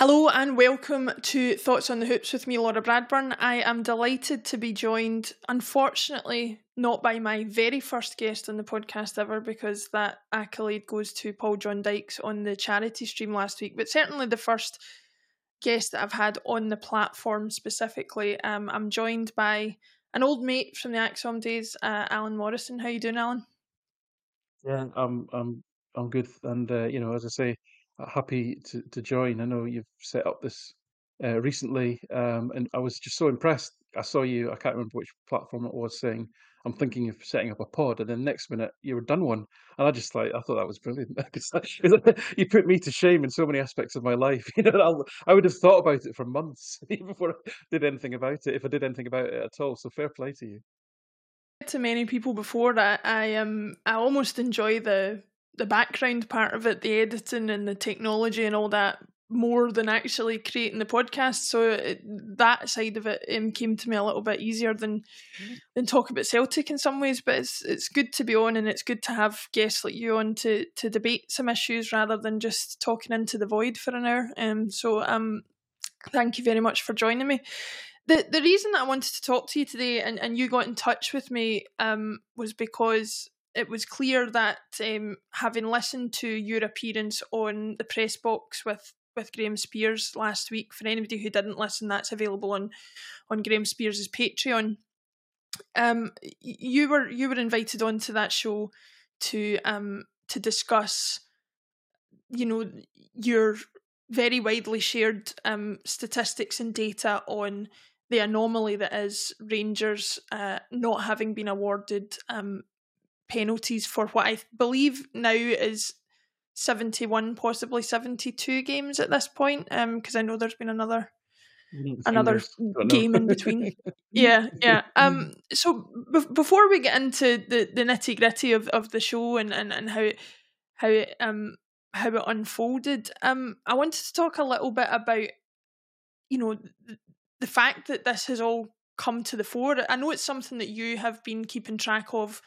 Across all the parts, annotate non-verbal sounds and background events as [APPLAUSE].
Hello and welcome to Thoughts on the Hoops with me, Laura Bradburn. I am delighted to be joined, unfortunately, not by my very first guest on the podcast ever, because that accolade goes to Paul John Dykes on the charity stream last week, but certainly the first guest that I've had on the platform specifically. Um, I'm joined by an old mate from the ACSOM days, uh, Alan Morrison. How you doing, Alan? Yeah, I'm I'm I'm good, and uh, you know, as I say, happy to, to join. I know you've set up this uh, recently, um, and I was just so impressed. I saw you. I can't remember which platform it was saying. I'm thinking of setting up a pod, and then next minute you were done one, and I just like I thought that was brilliant. [LAUGHS] [LAUGHS] you put me to shame in so many aspects of my life. [LAUGHS] You know, I would have thought about it for months before I did anything about it, if I did anything about it at all. So fair play to you. To many people before that, I um I almost enjoy the the background part of it, the editing and the technology and all that, more than actually creating the podcast. So it, that side of it um, came to me a little bit easier than mm-hmm. than talk about Celtic in some ways. But it's it's good to be on, and it's good to have guests like you on to to debate some issues rather than just talking into the void for an hour. Um, so um, thank you very much for joining me. The the reason that I wanted to talk to you today and, and you got in touch with me um, was because it was clear that um, having listened to your appearance on the press box with with Graham Spiers last week, for anybody who didn't listen, that's available on on Graham Spiers' Patreon. Um, you were you were invited onto that show to um to discuss, you know, your very widely shared um statistics and data on the anomaly that is Rangers uh, not having been awarded um, penalties for what I believe now is 71 possibly 72 games at this point um because I know there's been another another game in between. [LAUGHS] Yeah yeah um so b- before we get into the the nitty gritty of of the show and and, and how it how it um how it unfolded um I wanted to talk a little bit about you know the, the fact that this has all come to the fore. I know it's something that you have been keeping track of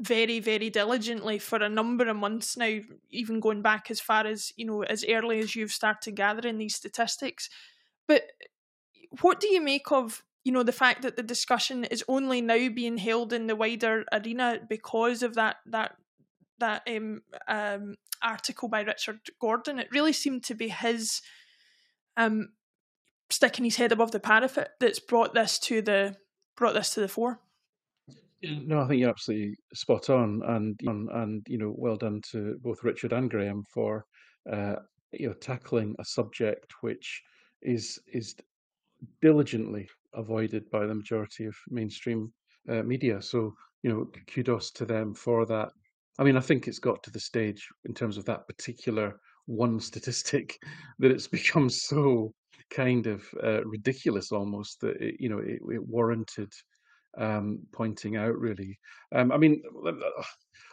very very diligently for a number of months now even going back as far as you know as early as you've started gathering these statistics. But what do you make of you know the fact that the discussion is only now being held in the wider arena because of that that that um, um, article by Richard Gordon? It really seemed to be his um, sticking his head above the parapet that's brought this to the brought this to the fore no, I think you're absolutely spot on, and and you know, well done to both Richard and Graham for uh, you know tackling a subject which is is diligently avoided by the majority of mainstream uh, media. So you know, kudos to them for that. I mean, I think it's got to the stage in terms of that particular one [LAUGHS] statistic that it's become so kind of uh, ridiculous almost that it, you know it, it warranted um, pointing out, really. Um, I mean, let,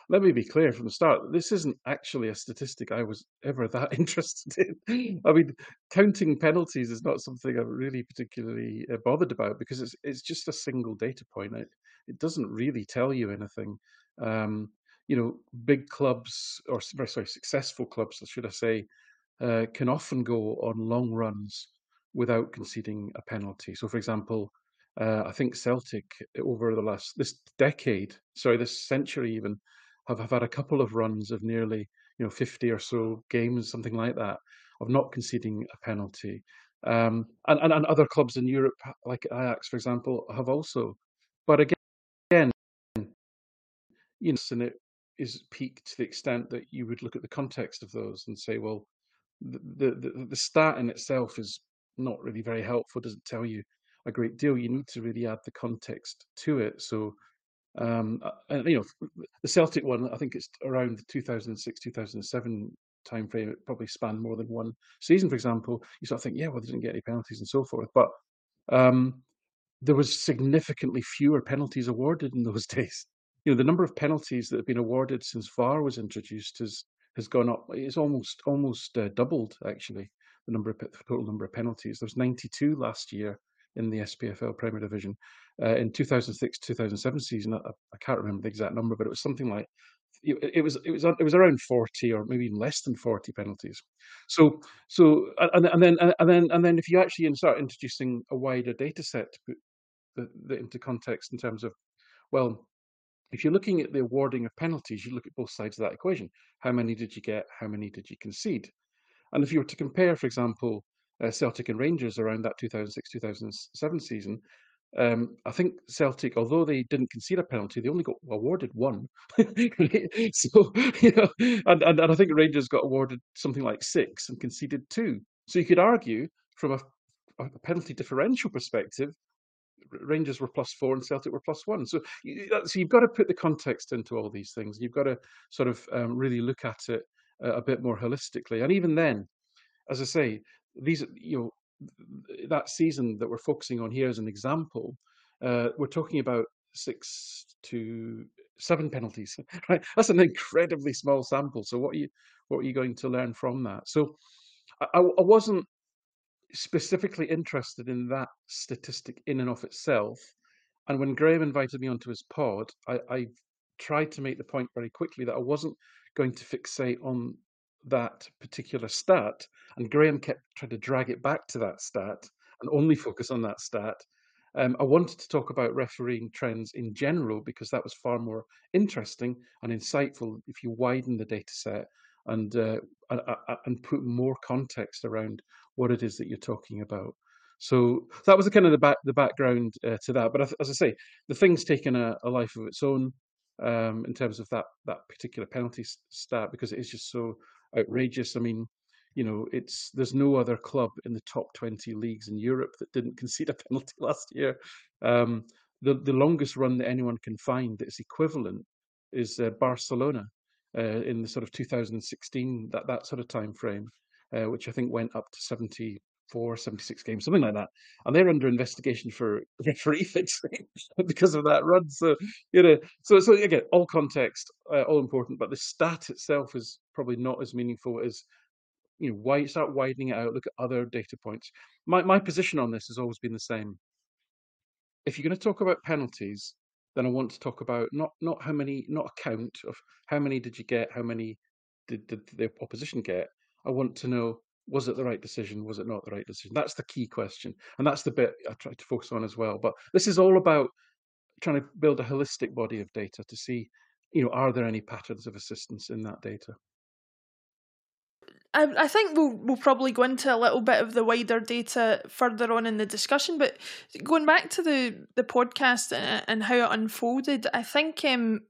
let, me be clear from the start this isn't actually a statistic I was ever [LAUGHS] that interested in. I mean, counting penalties is not something I'm really particularly uh, bothered about because it's, it's just a single data point. It, it doesn't really tell you anything. Um, you know, big clubs, or sorry, successful clubs, should I say, uh, can often go on long runs without conceding a penalty. So, for example, uh, I think Celtic over the last this decade, sorry, this century even, have, have had a couple of runs of nearly you know 50 or so games, something like that, of not conceding a penalty. Um, and, and, and other clubs in Europe, like Ajax, for example, have also. But again, again you know, and it is peaked to the extent that you would look at the context of those and say, well, the the, the stat in itself is not really very helpful. Doesn't tell you a great deal. You need to really add the context to it. So, um, uh, and, you know, the Celtic one, I think it's around the 2006 2007 timeframe. It probably spanned more than one season. For example, you sort of think, yeah, well, they didn't get any penalties and so forth, but um, there was significantly fewer penalties awarded in those [LAUGHS] days. You know, the number of penalties that have been awarded since VAR was introduced has has gone up. It's almost almost uh, doubled actually the number of total number of penalties. There was 92 last year in the SPFL Premier Division. Uh, in 2006 2007 season, I, I, can't remember the exact number, but it was something like it was it was it was around 40 or maybe even less than 40 penalties. So so and, and then and then and then if you actually start introducing a wider data set to put the, the, into context in terms of well if you're looking at the awarding of penalties you look at both sides of that equation. How many did you get? How many did you concede? And if you were to compare for example uh, Celtic and Rangers around that 2006-2007 season um, I think Celtic, although they didn't concede a penalty, they only got awarded one. [LAUGHS] so you know, and, and, and I think Rangers got awarded something like six and conceded two. So you could argue from a, a penalty differential perspective, Rangers were plus four and Celtic were plus one. So, so you've got to put the context into all these things. You've got to sort of um, really look at it uh, a bit more holistically. And even then, as I say, these you know that season that we're focusing on here as an example, uh, we're talking about six to seven penalties, [LAUGHS] right? That's an incredibly small sample. So what are you what are you going to learn from that? So I, I wasn't specifically interested in that statistic in and of itself. And when Graham invited me onto his pod, I, I tried to make the point very quickly that I wasn't going to fixate on that particular stat. And Graham kept trying to drag it back to that stat and only focus on that stat. Um, I wanted to talk about refereeing trends in general because that was far more interesting and insightful if you widen the data set and, uh, and, put more context around what it is that you're talking about. So that was the kind of the back the background uh, to that. But as I say, the thing's taken a, a life of its own um, in terms of that that particular penalty stat because it is just so outrageous. I mean, you know, it's there's no other club in the top 20 leagues in Europe that didn't [LAUGHS] concede a penalty last year. Um, the the longest run that anyone can find that's equivalent is uh, Barcelona uh, in the sort of 2016 that that sort of time frame, uh, which I think went up to 70 four, 76 games, something like that. And they're under investigation for [LAUGHS] referee fixing [LAUGHS] because of that run. So, you know, so, so again, all context, uh, all important, but the stat itself is probably not as meaningful as, you know, why start widening it out, look at other data points. My, my position on this has always been the same. If you're going to talk about penalties, then I want to talk about not, not how many, not a count of how many did you get, how many did, did the opposition get. I want to know was it the right decision? Was it not the right decision? That's the key question. And that's the bit I try to focus on as well. But this is all about trying to build a holistic body of data to see, you know, are there any patterns of assistance in that data? I, I think we'll we'll probably go into a little bit of the wider data further on in the discussion, but going back to the the podcast and, and how it unfolded, I think um,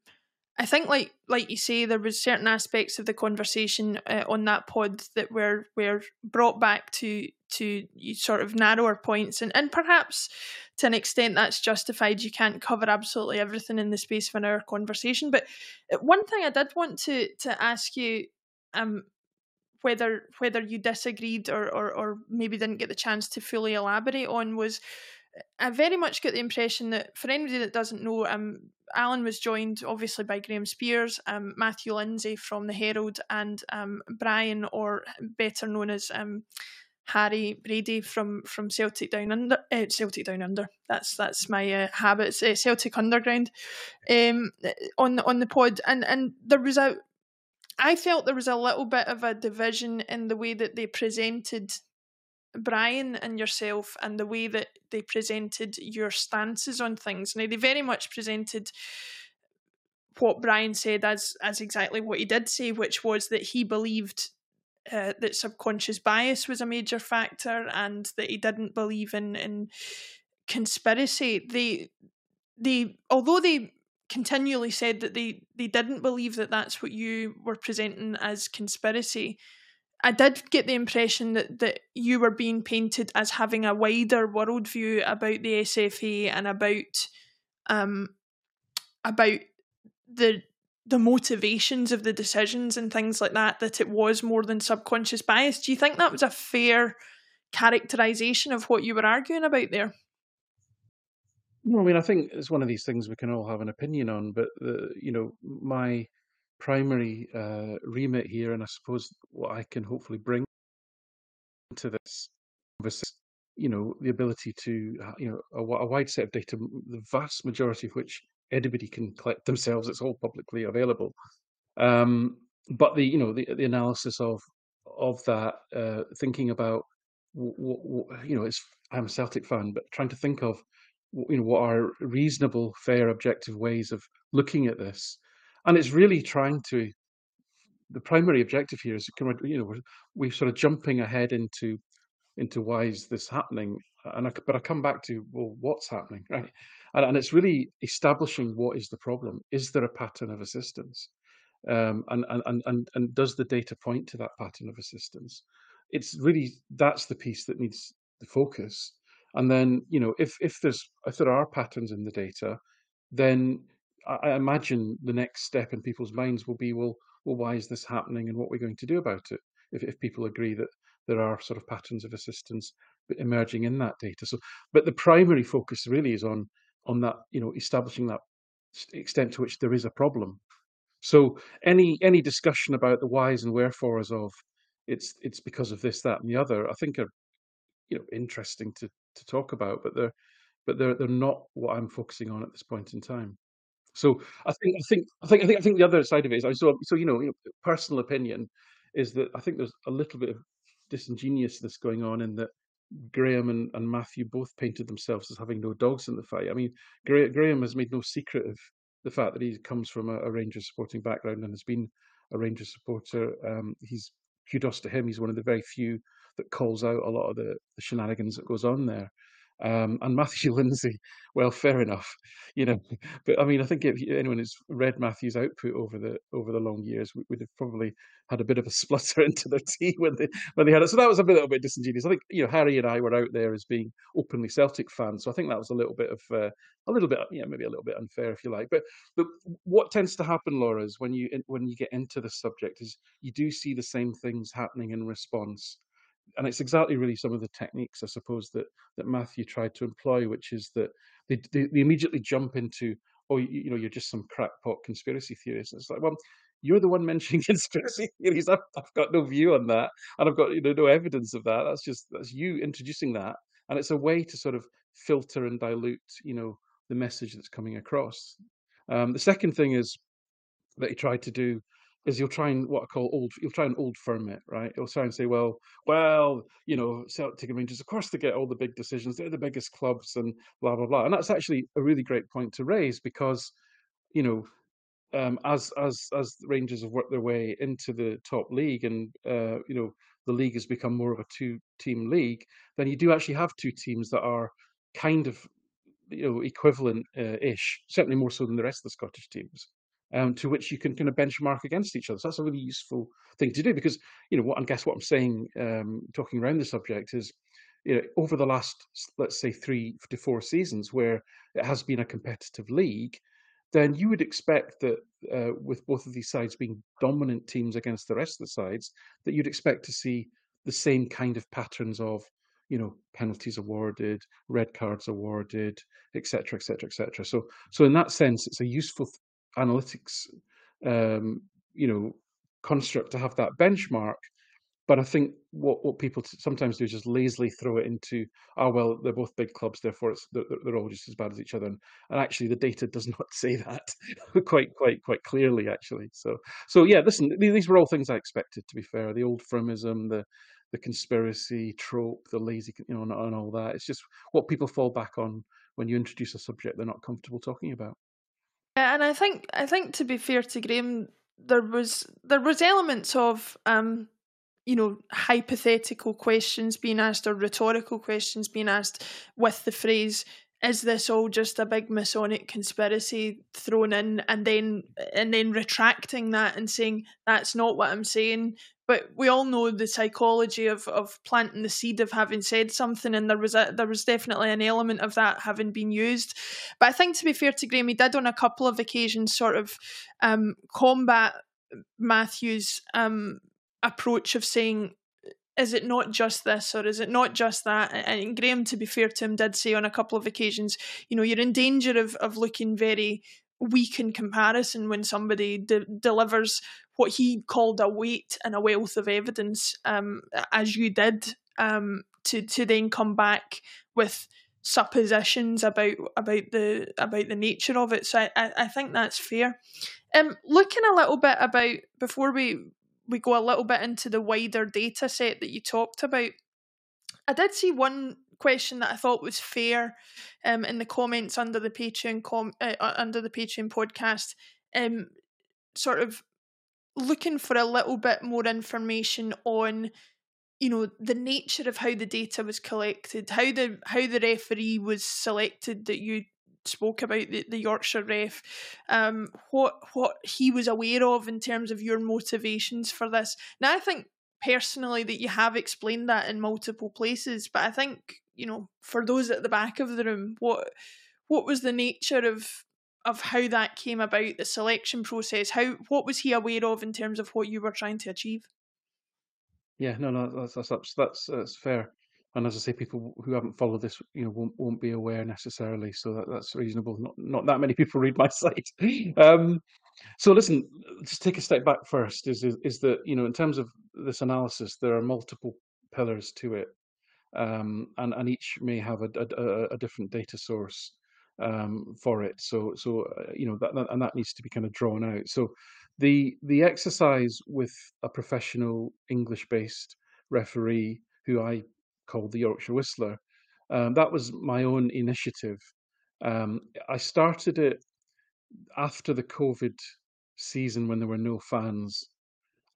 I think, like like you say, there was certain aspects of the conversation uh, on that pod that were were brought back to to sort of narrower points, and and perhaps to an extent that's justified. You can't cover absolutely everything in the space of an hour conversation, but uh, one thing I did want to to ask you, um, whether whether you disagreed or, or or maybe didn't get the chance to fully elaborate on was I very much get the impression that for anybody that doesn't know, um, Alan was joined obviously by Graham Spiers, um, Matthew Lindsay from the Herald, and um, Brian, or better known as um, Harry Brady from from Celtic Down Under. Uh, Celtic Down Under. That's that's my uh, habits. Uh, Celtic Underground. Um, on on the pod, and and there was a. I felt there was a little bit of a division in the way that they presented Brian and yourself and the way that they presented your stances on things. Now, they very much presented what Brian said as as exactly what he did say, which was that he believed uh, that subconscious bias was a major factor and that he didn't believe in in conspiracy. They they although they continually said that they they didn't believe that that's what you were presenting as conspiracy I did get the impression that, that you were being painted as having a wider worldview about the SFA and about um about the the motivations of the decisions and things like that, that it was more than subconscious bias. Do you think that was a fair characterization of what you were arguing about there? No, I mean, I think it's one of these things we can all have an opinion on, but the, you know, my primary uh, remit here, and I suppose what I can hopefully bring to this, you know, the ability to, you know, a, a wide set of data, the vast majority of which anybody can collect themselves. It's all publicly available. Um, but the you know the the analysis of of that, uh, thinking about you know, it's I'm a Celtic fan, but trying to think of you know what are reasonable, fair, objective ways of looking at this, and it's really trying to. The primary objective here is, you know, we're, we're sort of jumping ahead into into why is this happening, and I, but I come back to well, what's happening, [LAUGHS] right? And, and it's really establishing what is the problem. Is there a pattern of assistance? Um, and, and, and, and does the data point to that pattern of assistance? It's really that's the piece that needs the focus. And then, you know, if if there's if there are patterns in the data, then I, imagine the next step in people's minds will be, well, well, why is this happening, and what we're going to do about it? If if people agree that there are sort of patterns of assistance emerging in that data. So, but the primary focus really is on on that, you know, establishing that extent to which there is a problem so any any discussion about the whys and wherefores of it's it's because of this, that, and the other, I think are you know interesting to to talk about, but they're but they're they're not what I'm focusing on at this point in time. So I think I think I think I think I think the other side of it is so so you know, you know personal opinion is that I think there's a little bit of disingenuousness going on in that Graham and, and Matthew both painted themselves as having no dogs in the fight. I mean, Graham has made no secret of the fact that he comes from a, a Rangers supporting background and has been a Rangers supporter. Um, he's kudos to him. He's one of the very few that calls out a lot of the, the shenanigans that goes on there. Um, and Matthew [LAUGHS] Lindsay, well, fair enough, you know. [LAUGHS] But I mean, I think if anyone has read Matthew's output over the over the long years, we, would have probably had a bit of a [LAUGHS] splutter into their tea when they when they had it. So that was a, a little bit disingenuous. I think you know Harry and I were out there as being openly Celtic fans, so I think that was a little bit of uh, a little bit, yeah, maybe a little bit unfair if you like. But but what tends to happen, Laura, is when you when you get into the subject, is you do see the same things happening in response and it's exactly really some of the techniques, I suppose, that that Matthew tried to employ, which is that they they, they immediately jump into, oh, you, you, know, you're just some crackpot conspiracy theorist. And it's like, well, you're the one [LAUGHS] mentioning conspiracy [LAUGHS] theories. I've, I've got no view on that, and I've got you know no evidence of that. That's just that's you introducing that, and it's a way to sort of filter and dilute, you know, the message that's coming across. Um, the second thing is that he tried to do is you'll try and what I call old, you'll try and old firm it, right? You'll try and say, well, well, you know, Celtic and Rangers, of course they get all the big decisions. They're the biggest clubs and blah blah blah. And that's actually a really great point to raise because, you know, um, as as as Rangers have worked their way into the top league and uh, you know the league has become more of a two team league, then you do actually have two teams that are kind of you know equivalent uh, ish, certainly more so than the rest of the Scottish teams um, to which you can kind of benchmark against each other. So that's a really useful thing to do because, you know, what I guess what I'm saying, um, talking around the subject is, you know, over the last, let's say, three to four seasons where it has been a competitive league, then you would expect that uh, with both of these sides being dominant teams against the rest of the sides, that you'd expect to see the same kind of patterns of you know penalties awarded red cards awarded etc etc etc so so in that sense it's a useful analytics, um, you know, construct to have that benchmark. But I think what, what people sometimes do is just lazily throw it into, oh well, they're both big clubs, therefore it's they're, they're all just as bad as each other. And, and actually, the data does [LAUGHS] not say that [LAUGHS] quite quite quite clearly. Actually, so so yeah, listen, these were all things I expected. To be fair, the old firmism, the the conspiracy trope, the lazy, you know, and, and all that. It's just what people fall back on when you introduce a subject they're not comfortable talking about. And I think I think to be fair to Graham, there was there was elements of um, you know, hypothetical questions being asked or rhetorical questions being asked with the phrase, is this all just a big Masonic conspiracy thrown in? and then and then retracting that and saying that's not what I'm saying but we all know the psychology of, of planting the seed of having said something and there was a there was definitely an element of that having been used. But i think to be fair to graham he did on a couple of occasions sort of um, combat matthew's um, approach of saying is it not just this or is it not just that? And graham to be fair to him did say on a couple of occasions you know you're in danger of, of looking very weak in comparison when somebody de- delivers what he called a weight and a wealth of evidence, um, as you did, um, to to then come back with suppositions about about the about the nature of it. So I, I, think that's fair. Um, looking a little bit about before we we go a little bit into the wider data set that you talked about. I did see one question that I thought was fair um, in the comments under the Patreon com- uh, under the Patreon podcast, um, sort of looking for a little bit more information on you know the nature of how the data was collected how the how the referee was selected that you spoke about the, the Yorkshire ref um what what he was aware of in terms of your motivations for this. Now I think personally that you have explained that in multiple places but I think you know for those at the back of the room what what was the nature of of how that came about the selection process how what was he aware of in terms of what you were trying to achieve yeah, no, no, that's that's that's that's fair. And as I say, people who haven't followed this, you know, won't won't be aware necessarily. So that, that's reasonable. Not not that many people read my [LAUGHS] site. Um, so listen, just take a step back first. Is, is is that you know, in terms of this analysis, there are multiple pillars to it, um, and and each may have a, a, a different data source um, for it. So so uh, you know that, that and that needs to be kind of drawn out. So the the exercise with a professional English based referee who I called the Yorkshire Whistler, um, that was my own initiative. Um, I started it after the COVID season when there were no fans.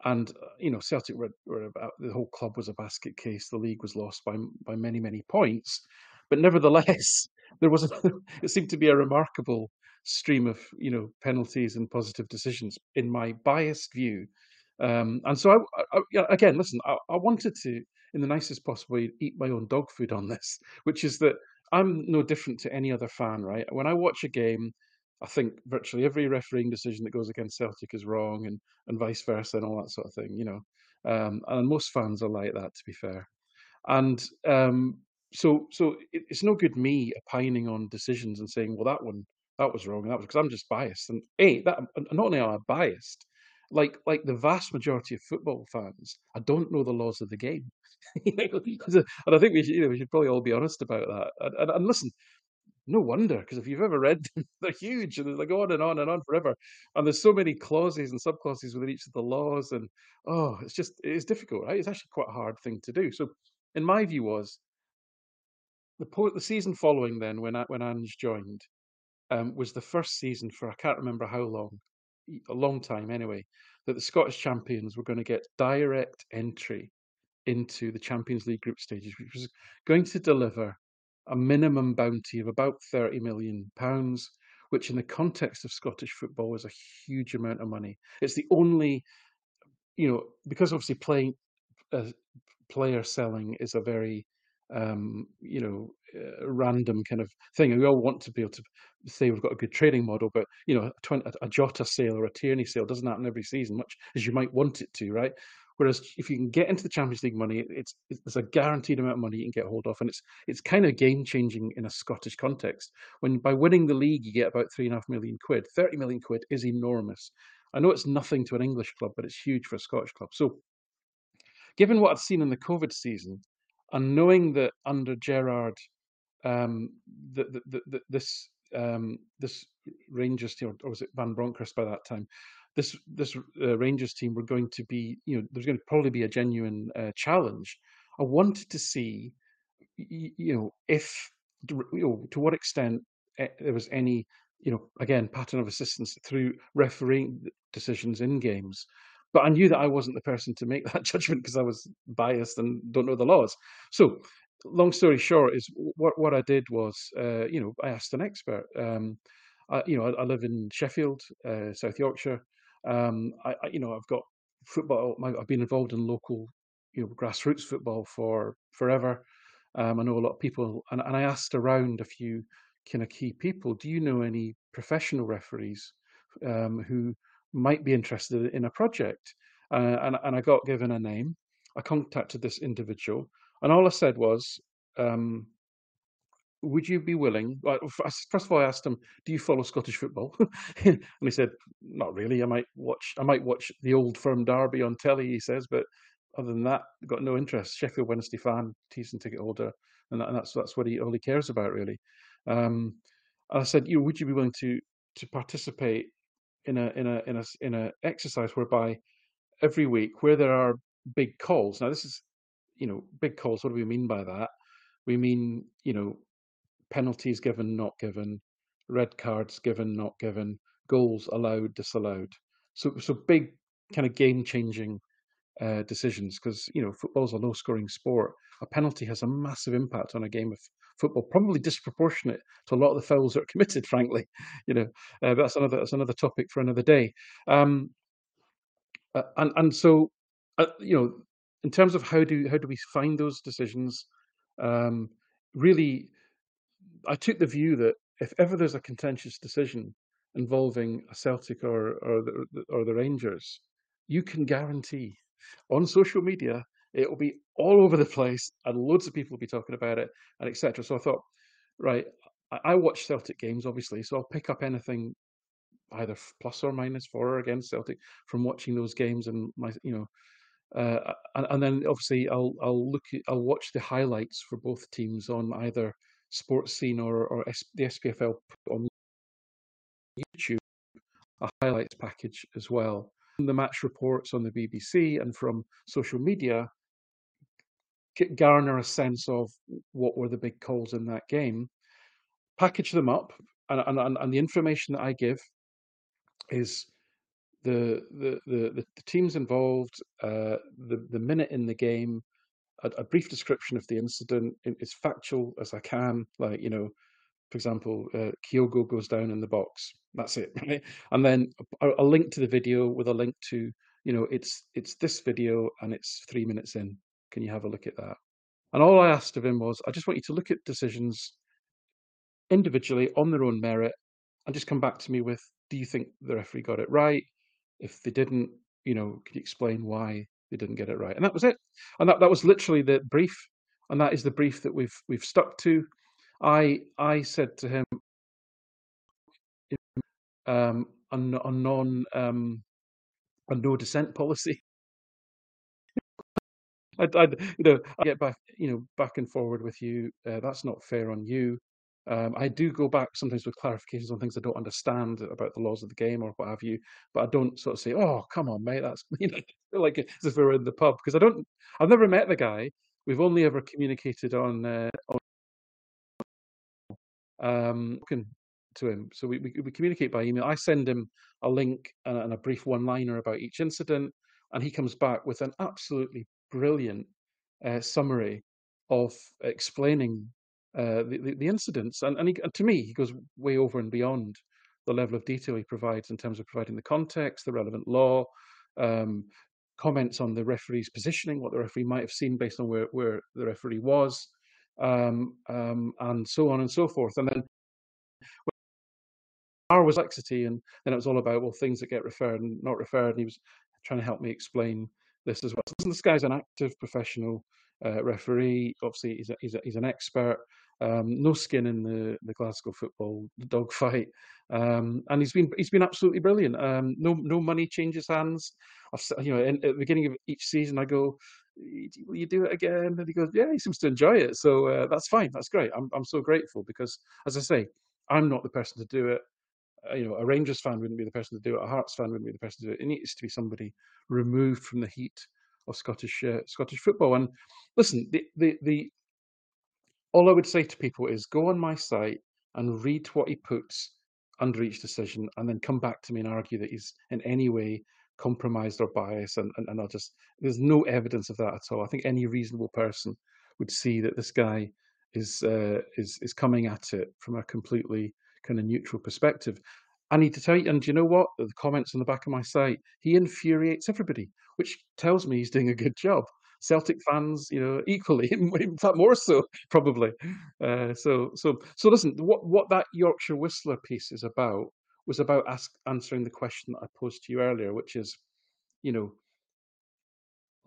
And uh, you know, Celtic were, were about the whole club was a basket case. The league was lost by by many many points, but nevertheless, there was a, [LAUGHS] it seemed to be a remarkable stream of you know penalties and positive decisions in my biased view. Um, and so I, I, again, listen, I, I, wanted to, in the nicest possible way, eat my own dog food on this, [LAUGHS] which is that I'm no different to any other fan, right? When I watch a game, I think virtually every refereeing decision that goes against Celtic is wrong, and and vice versa, and all that sort of thing, you know. Um, and most fans are like that, to be fair. And um, so, so it, it's no good me opining on decisions and saying, well, that one that was wrong. That was because I'm just biased. And a that not only am I biased, like like the vast majority of football fans, I don't know the laws of the game. [LAUGHS] [LAUGHS] and I think we should, you know we should probably all be honest about that. And, and, and listen, no wonder because if you've ever read [LAUGHS] them, they're huge and they go on and on and on forever. And there's so many clauses and subclauses within each of the laws, and oh, it's just it's difficult, right? It's actually quite a hard thing to do. So, in my view, was the the season following then when when Ange joined, um, was the first season for I can't remember how long, a long time anyway, that the Scottish champions were going to get direct entry into the Champions League group stages, which was going to deliver a minimum bounty of about 30 million pounds, which in the context of Scottish football is a huge amount of money. It's the only, you know, because obviously playing uh, player selling is a very um, you know, uh, random kind of thing. And we all want to be able to say we've got a good trading model, but you know, a, 20, a Jota sale or a Tierney sale doesn't happen every season, much as you might want it to, right? Whereas if you can get into the Champions League money, it's, it's there's a guaranteed amount of money you can get hold of, and it's it's kind of game changing in a Scottish context. When by winning the league you get about three and a half million quid, thirty million quid is enormous. I know it's nothing to an English club, but it's huge for a Scottish club. So, given what I've seen in the COVID season, and knowing that under Gerrard, um, that, that, that, this um, this Rangers team, or was it Van Bronckhorst by that time? This this uh, Rangers team were going to be, you know, there's going to probably be a genuine uh, challenge. I wanted to see, you know, if you know to what extent eh, there was any, you know, again pattern of assistance through refereeing decisions in games but I knew that I wasn't the person to make [LAUGHS] that judgment because I was biased and don't know the laws. So, long story short, is what what I did was, uh, you know, I asked an expert. Um, I, you know, I, I, live in Sheffield, uh, South Yorkshire. Um, I, I, you know, I've got football. I've been involved in local, you know, grassroots football for forever. Um, I know a lot of people, and, and I asked around a few kind of key people. Do you know any professional referees um, who might be interested in a project. Uh, and, and I got given a name. I contacted this individual, and all I said was, um, would you be willing? First of all, I asked him, "Do you follow Scottish football?" [LAUGHS] and he said, "Not really. I might watch. I might watch the Old Firm Derby on telly." He says, "But other than that, got no interest. Sheffield Wednesday fan, season ticket holder, and, that, and that's that's what he all cares about really. Um, I said, you would you be willing to to participate in a in a in a in a exercise whereby every week where there are big calls. Now this is you know big calls. What do we mean by that? We mean you know penalties given, not given, red cards given, not given, goals allowed, disallowed. So so big kind of game changing uh, decisions because you know football's a low scoring sport. A penalty has a massive impact on a game of football, probably disproportionate to a lot of the fouls that are committed. Frankly, [LAUGHS] you know uh, that's another that's another topic for another day. Um, uh, and and so uh, you know in terms of how do how do we find those decisions, um, really, I took the view that if ever there's a contentious decision involving a Celtic or or the, or the Rangers, you can guarantee on social media it will be all over the place and loads of people will be talking about it and etc. So I thought, right, I, I watch Celtic games obviously, so I'll pick up anything either plus or minus for or against Celtic from watching those games and my you know uh, and, and, then obviously I'll I'll look at, I'll watch the highlights for both teams on either Sportscene or or S, the SPFL on YouTube a highlights package as well. The match reports on the BBC and from social media garner a sense of what were the big calls in that game, package them up, and, and, and the information that I give is the the the, the teams involved, uh, the the minute in the game, a, a, brief description of the incident, as factual as I can. Like you know, for example, uh, Kyogo goes down in the box. That's it? [LAUGHS] And then a, a, link to the video with a link to you know it's it's this video and it's three minutes in. Can you have a look at that? And all I asked of him was, I just want you to look at decisions individually on their own merit and just come back to me with do you think the referee got it right? If they didn't, you know, could you explain why they didn't get it right? And that was it. And that, that was literally the brief. And that is the brief that we've we've stuck to. I I said to him um, a, a non um, a no dissent [LAUGHS] policy. I'd, I'd, you know I get back you know back and forward with you. Uh, that's not fair on you. Um, I do go back sometimes with clarifications on things I don't understand about the laws of the game or what have you, but I don't sort of say, "Oh, come on, mate, that's [LAUGHS] you know, like as if we were in the pub," because I don't. I've never met the guy. We've only ever communicated on uh, on um, to him. So we, we, we communicate by email. I send him a link and, and a brief one-liner about each incident, and he comes back with an absolutely brilliant uh, summary of explaining uh, the, the, the incidents. And, and, he, and to me, he goes way over and beyond the level of detail he provides in terms of providing the context, the relevant law, um, comments on the referee's positioning, what the referee might have seen based on where, where the referee was, um, um, and so on and so forth. And then R was complexity, and then it was all about well things that get referred and not referred. And he was trying to help me explain this as well. So this guy's an active professional uh, referee. Obviously, he's, a, he's, a, he's an expert. Um, no skin in the, the Glasgow football dogfight, [LAUGHS] um, and he's been he's been absolutely brilliant. Um, no no money changes hands. I've, you know, in, at the beginning of each season, I go, "Will you do it again?" And he goes, "Yeah." He seems to enjoy it, so uh, that's fine. That's great. I'm I'm so grateful because, as I say, I'm not the person to do it. Uh, you know, a Rangers fan wouldn't be the person to do it. A Hearts fan wouldn't be the person to do it. It needs to be somebody removed from the heat of Scottish uh, Scottish football. And listen, the, the the all I would say to people is go on my site and read what he puts under each decision, and then come back to me and argue that he's in any way compromised or biased. And, and, and I'll just there's no evidence of that at all. I think any reasonable person would see that this guy is uh, is is coming at it from a completely kind of neutral perspective. I need to tell you, and you know what? The comments on the back of my site, he infuriates everybody, which tells me he's doing a good job. Celtic fans, you know, equally, [LAUGHS] in fact, more so probably. Uh, so, so, so, listen. What what that Yorkshire Whistler piece is about was about ask, answering the question that I posed to you earlier, which is, you know,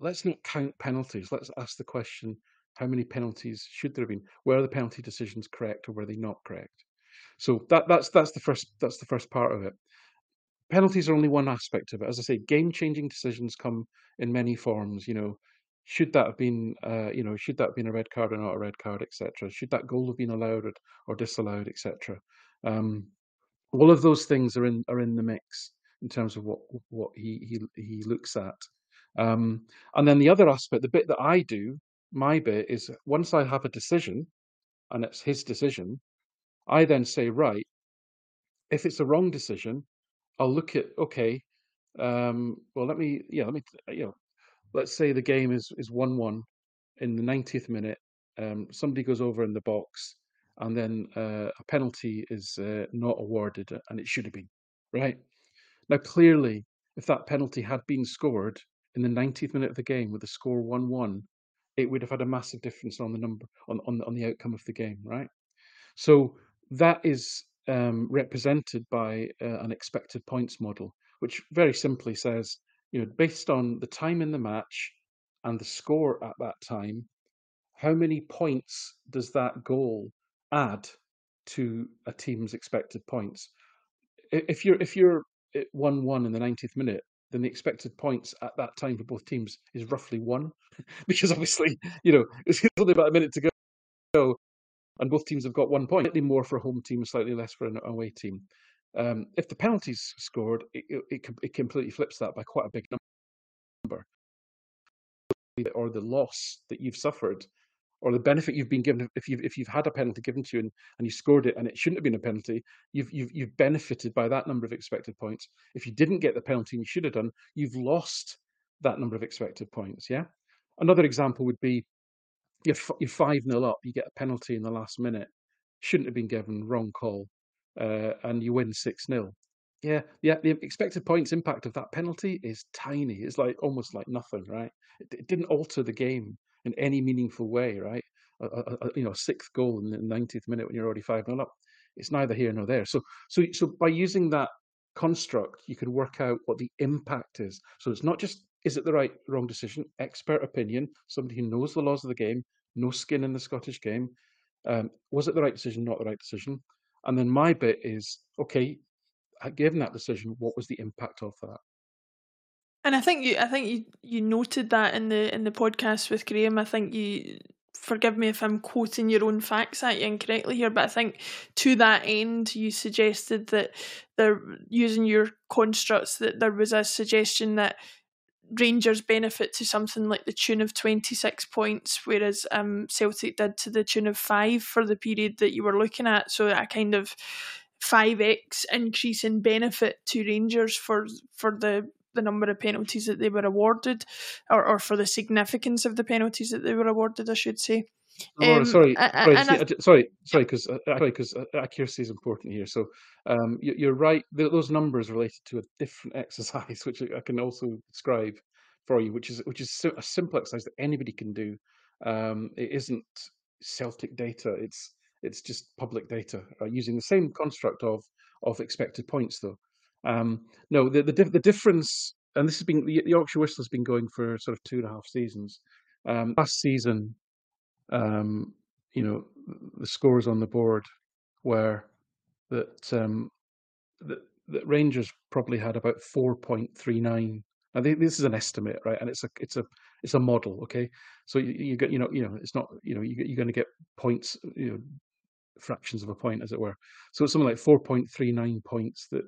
let's not count penalties. Let's ask the question: How many penalties should there have been? Were the penalty decisions correct or were they not correct? So that that's that's the first that's the first part of it. Penalties are only one aspect of it. As I say, game changing decisions come in many forms. You know, should that have been, uh, you know, should that have been a red card or not a red card, etc. Should that goal have been allowed or disallowed, etc. Um, all of those things are in are in the mix in terms of what what he he he looks at. Um, and then the other aspect, the bit that I do, my bit is once I have a decision, and it's his decision, I then say, right, if it's a wrong decision, I'll look at okay, um, well let me yeah let me you know let's say the game is is one one in the 90th minute. Um, somebody goes over in the box, and then uh, a penalty is uh, not awarded, and it should have been right. Now, clearly, if that penalty had been scored in the 90th minute of the game with the score one one, it would have had a massive difference on the number on on, on the outcome of the game, right? So that is um, represented by uh, an expected points model, which very simply says you know, based on the time in the match and the score at that time, how many points does that goal add to a team's expected points? If you're if you're one one in the 90th minute, then the expected points at that time for both teams is roughly one, [LAUGHS] because obviously you know [LAUGHS] it's only about a minute to go, and both teams have got one point. Slightly more for a home team, slightly less for an away team. Um, if the penalties scored, it, it, it completely flips that by quite a big number. Or the loss that you've suffered, or the benefit you've been given if you've if you've had a penalty given to you and, and you scored it and it shouldn't have been a penalty, you've you've you've benefited by that number of expected points. If you didn't get the penalty and you should have done, you've lost that number of expected points. Yeah. Another example would be you're you're five nil up, you get a penalty in the last minute, shouldn't have been given, wrong call uh, and you win 6 0. Yeah, yeah, the expected points impact of that penalty is tiny. It's like almost like nothing, right? It, it didn't alter the game in any meaningful way, right? A, a, a you know, sixth goal in the 90th minute when you're already 5 0 up. It's neither here nor there. So, so, so by using that construct, you can work out what the impact is. So it's not just is it the right wrong decision? Expert opinion, somebody who knows the laws of the game, no skin in the Scottish game. Um, was it the right decision? Not the right decision. And then my bit is okay, given that decision, what was the impact of that? And I think you, I think you, you noted that in the in the podcast with Graham. I think you, forgive me if I'm quoting your own facts at you incorrectly here, but I think to that end, you suggested that they're using your constructs that there was a suggestion that Rangers benefit to something like the tune of 26 points, whereas um, Celtic did to the tune of five for the period that you were looking at. So a kind of 5x increase in benefit to Rangers for for the the number of penalties that they were awarded, or, or for the significance of the penalties that they were awarded, I should say. Oh, um, sorry, sorry, see, sorry, sorry, because uh, because uh, accuracy is important here. So, um, you, are right. Those numbers related to a different [LAUGHS] exercise, which I can also describe for you, which is which is a simple exercise that anybody can do. Um, it isn't Celtic data. It's it's just public data uh, using the same construct of of expected points, though. Um, no, the, the the difference, and this has been the Yorkshire Whistle has been going for sort of two and a half seasons. Um, last season, um, you know, the scores on the board were that um, that, that Rangers probably had about four point three nine. Now this is an estimate, right? And it's a it's a it's a model, okay? So you, you get you know you know it's not you know you, you're going to get points you know fractions of a point as it were. So it's something like four point three nine points that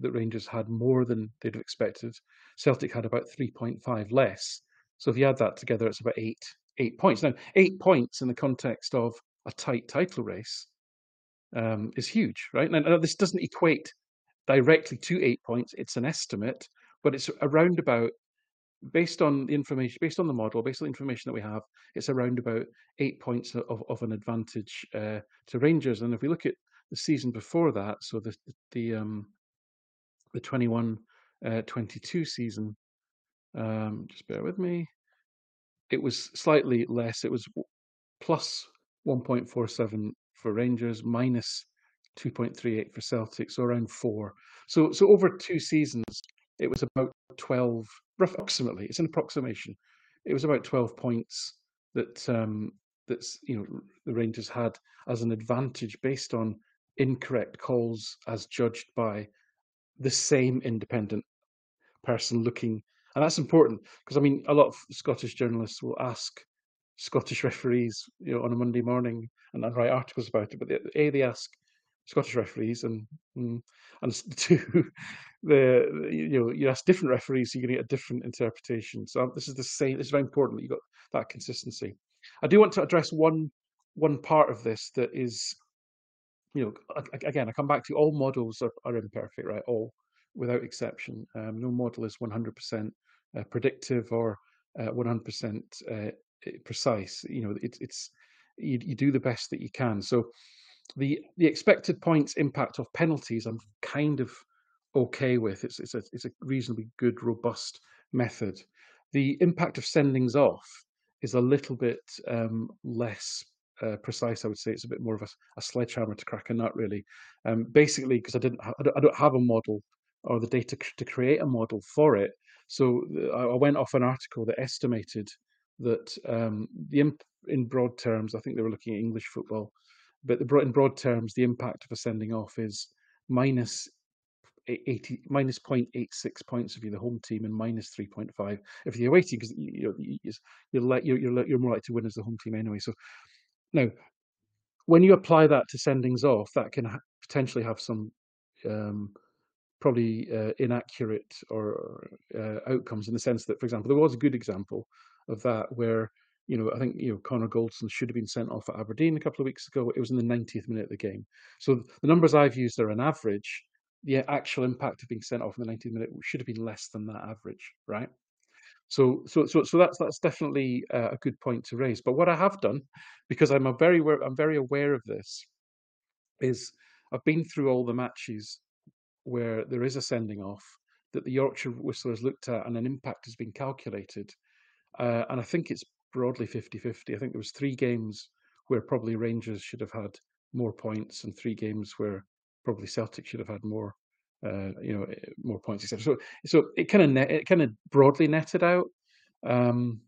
that Rangers had more than they'd have expected. Celtic had about three point five less. So if you add that together, it's about eight eight points. Now, eight points in the context of a tight title race um, is huge, right? Now, this doesn't equate directly to eight points. It's an estimate, but it's around about, based on the information, based on the model, based on the information that we have, it's around about eight points of, of an advantage uh, to Rangers. And if we look at the season before that, so the the um, the 21 uh, 22 season, um, just bear with me it was slightly less. It was plus 1.47 for Rangers, minus 2.38 for Celtic, so around four. So, so over two seasons, it was about 12, approximately. It's an approximation. It was about 12 points that um, that's you know the Rangers had as an advantage based on incorrect calls as judged by the same independent person looking and that's important because I mean, a lot of Scottish journalists will ask Scottish referees, you know, on a Monday morning and, write articles about it. But they, a they ask Scottish referees, and mm, and, and [LAUGHS] two, the you know you ask different referees, so you're going to get a different interpretation. So um, this is the same. It's very important that you got that consistency. I do want to address one one part of this that is, you know, again, I come back to all models are, are imperfect, right? All without exception. Um, no model is 100% uh, predictive or uh, 100% uh, precise. You know, it, it's you, you do the best that you can. So the the expected points impact of penalties, I'm kind of okay with. It's it's a it's a reasonably good, robust method. The impact of sendings off is a little bit um, less uh, precise. I would say it's a bit more of a, a sledgehammer to crack a nut, really. Um, basically, because I didn't, ha- I, don't, I don't have a model or the data to create a model for it. So I went off an article that estimated that um, the in broad terms, I think they were looking at English football, but the, in broad terms, the impact of a sending off is minus 80 minus 0.86 points if you're the home team and minus 3.5 if you're away team because you, you, you're, you're, you're, you're more likely to win as the home team anyway. So now, when you apply that to sendings off, that can ha- potentially have some um, probably uh, inaccurate or uh, outcomes in the sense that, for example, there was a good example of that where you know I think you know Connor Goldson should have been sent off at Aberdeen a couple of weeks ago. It was in the 90th minute of the game. So the numbers I've used are an average. The actual impact of being sent off in the 90th minute should have been less than that average, right? So, so, so, so that's that's definitely uh, a good point to raise. But what I have done, because I'm a very I'm very aware of this, is I've been through all the matches where there is a sending off that the Yorkshire whistlers looked at and an impact has been calculated. Uh, and I think it's broadly 50 50. I think there was three games where probably Rangers should have had more points and three games where probably Celtic should have had more. Uh, you know, eh, more points, etc. So, so it kind of net, it kind of broadly netted out. Um,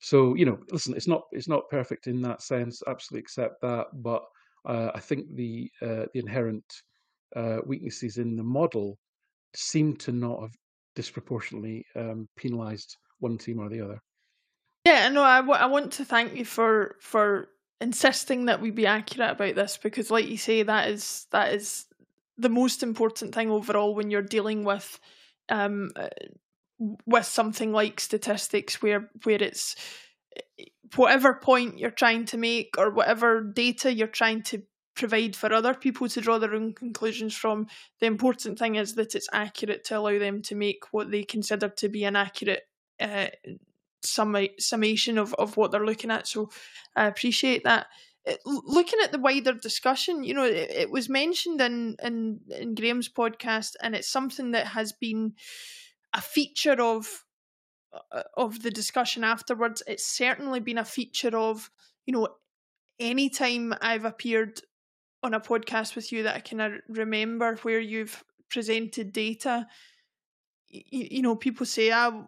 so you know, listen, it's not it's not perfect in that sense. Absolutely accept that, but uh, I think the uh, the inherent uh, weaknesses in the model seem to not have disproportionately um, penalised one team or the other. Yeah, no, I, w- I want to thank you for for insisting that we be accurate about this because, like you say, that is that is the most important thing overall when you're dealing with um uh, with something like statistics where where it's eh, whatever point you're trying to make or whatever data you're trying to provide for other people to draw their own conclusions from. The important thing is that it's accurate to allow them to make what they consider to be an accurate uh, summa- summation of, of what they're looking at. So I appreciate that. It, looking at the wider discussion, you know, it, it was mentioned in, in in Graham's podcast, and it's something that has been a feature of uh, of the discussion afterwards. It's certainly been a feature of you know any time I've appeared on a podcast with you that I can remember where you've presented data. You, you know, people say, "Ah,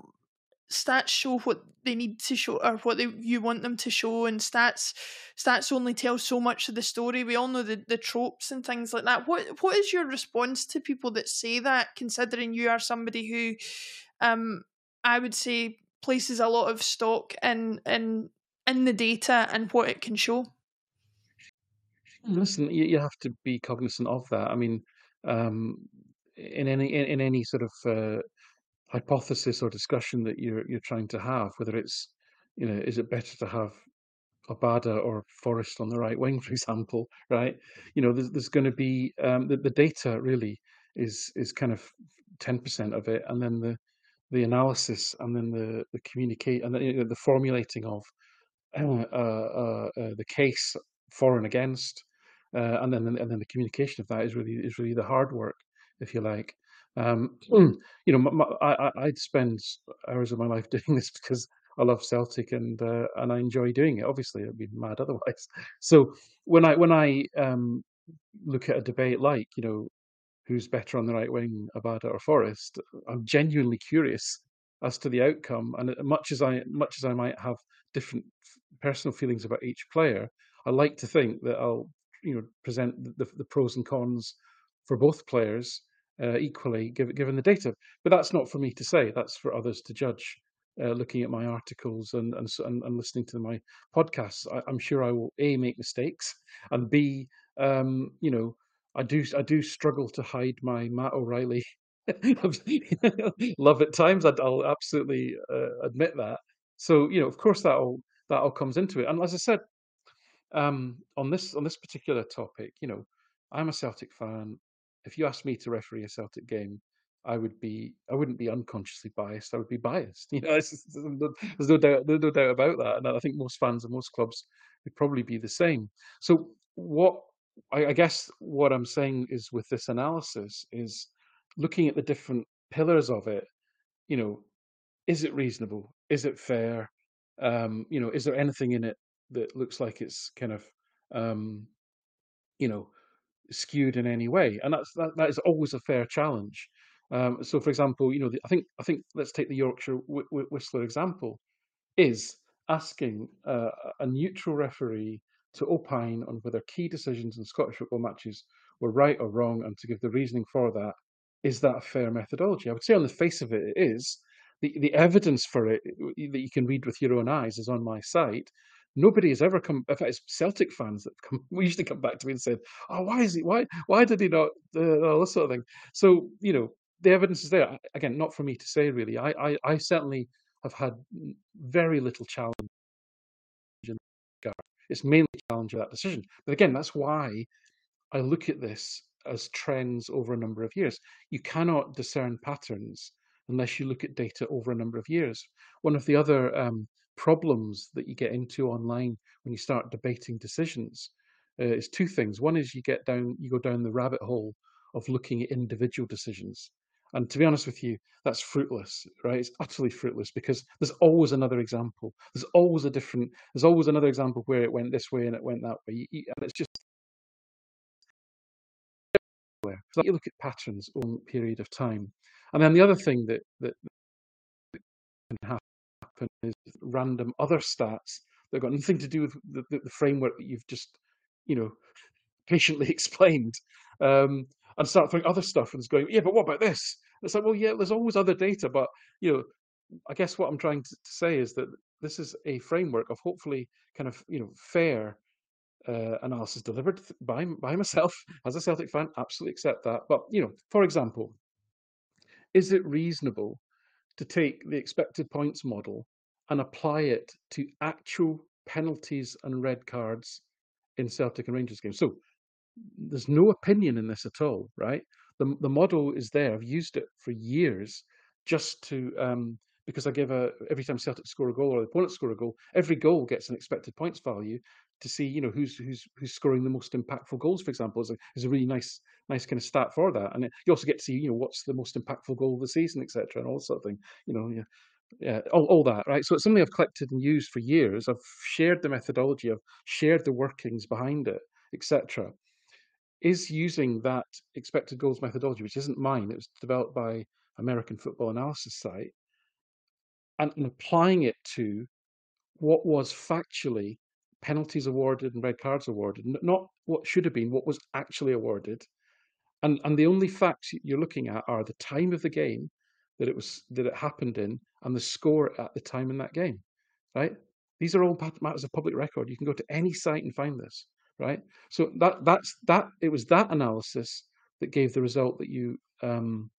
stats show what they need to show or what they, you want them to show, and stats stats only tell so much of the story." We all know the the tropes and things like that. What what is your response to people that say that? Considering you are somebody who, um, I would say places a lot of stock in in in the data and what it can show. Listen, you, you have to be cognizant of that. I mean, um, in any in, in any sort of uh, hypothesis or discussion that you're you're trying to have, whether it's you know, is it better to have Abada or Forrest on the right wing, [LAUGHS] for example, right? You know, there's there's going to be um, the the data really is is kind of ten percent of it, and then the the analysis, and then the the communicate, and the, you know, the formulating of [CLEARS THROAT] uh, uh, uh, the case for and against, uh, and then and then the communication of that is really is really the hard work, if you like. Um, [CLEARS THROAT] you know, my, my, I I'd spend hours of my life [LAUGHS] doing this because I love Celtic and uh, and I enjoy doing it. Obviously, I'd be mad [LAUGHS] otherwise. So when I when I um, look at a debate like you know who's better on the right wing, Abada or Forrest, I'm genuinely curious as to the outcome. And much as I much as I might have different personal feelings about each player, I like to think that I'll you know present the, the pros and cons for both players uh, equally given the data. But that's not for me to say. That's for others to judge. Uh, looking at my articles and, and and, listening to my podcasts, I, am sure I will a make mistakes and b um, you know I do I do struggle to hide my Matt O'Riley [LAUGHS] [LAUGHS] love at times. I'll absolutely uh, admit that. So you know, of course, that all that all comes into it. And as I said, um, on this on this particular topic, you know, I'm a Celtic fan. If you asked me to referee a Celtic game, I would be I wouldn't be unconsciously biased. I would be biased. [LAUGHS] You know, there's, no doubt there's no doubt about that. And I think most fans of most clubs would probably be the same. So what I, I guess what I'm saying is with this analysis is looking at the different pillars of it. You know, is it reasonable? Is it fair? Um, you know, is there anything in it that looks like it's kind of um, you know skewed in any way? And that's that, that is always a fair challenge. Um, so, for example, you know, the, I think I think let's take the Yorkshire Whistler example. Is asking uh, a neutral referee to opine on whether key decisions in Scottish football matches were right or wrong, and to give the reasoning for that. Is that a fair methodology? I would say, on the face of it, it is. The, the evidence for it that you can read with your own eyes is on my site nobody has ever come. In fact, it's Celtic fans that come. [LAUGHS] We usually come back to me and said, "Oh, why is he? Why? Why did he not? Uh, all this sort of thing." So you know, the evidence is there. Again, not for me to say really. I, I, I certainly have had very little challenge. In it's mainly challenge of that decision. But again, that's why I look at this as trends over a number of years. You cannot discern patterns unless you look at data over a number of years. One of the other um, problems that you get into online when you start debating decisions uh, is two things. One is you get down, you go down the rabbit hole of looking at individual decisions. And to be honest with you, that's fruitless, right? It's utterly fruitless because there's always another example. There's always a different, there's always another example where it went this way and it went that way. And it's just, so you look at patterns over a period of time. And then the other thing that, that can happen happen is random other stats that got nothing to do with the, the, the framework that you've just, you know, [LAUGHS] patiently [LAUGHS] explained, um, and start throwing other stuff and it's going, yeah, but what about this? And it's like, well, yeah, there's always other data, but you know, I guess what I'm trying to, to say is that this is a framework of hopefully kind of you know fair uh, analysis delivered by by [LAUGHS] myself as a Celtic fan. Absolutely accept that. But you know, for example, is it reasonable to take the expected points model and apply it to actual penalties and red cards in Celtic and Rangers games. So there's no opinion in this at all, right? The the model is there. I've used it for years just to um, because I give a every time Celtic score a goal or the opponent score a goal, every goal gets an expected points value to see you know who's who's who's scoring the most impactful goals. For example, is a is a really nice nice kind of stat for that, and you also get to see you know what's the most impactful goal of the season, etc., and all sort of thing. You know, yeah, yeah, all, all that, right? So it's something I've collected and used for years. I've shared the methodology, I've shared the workings behind it, etc. Is using that expected goals methodology, which isn't mine, it was developed by American Football Analysis site, and, and applying it to what was factually penalties awarded and red cards awarded, not what should have been, what was actually awarded. And, and the only facts you're looking at are the time of the game that it was that it happened in and the score at the time in that game, right? These are all matters of public record. You can go to any site and find this, right? So that that's that it was that analysis that gave the result that you um,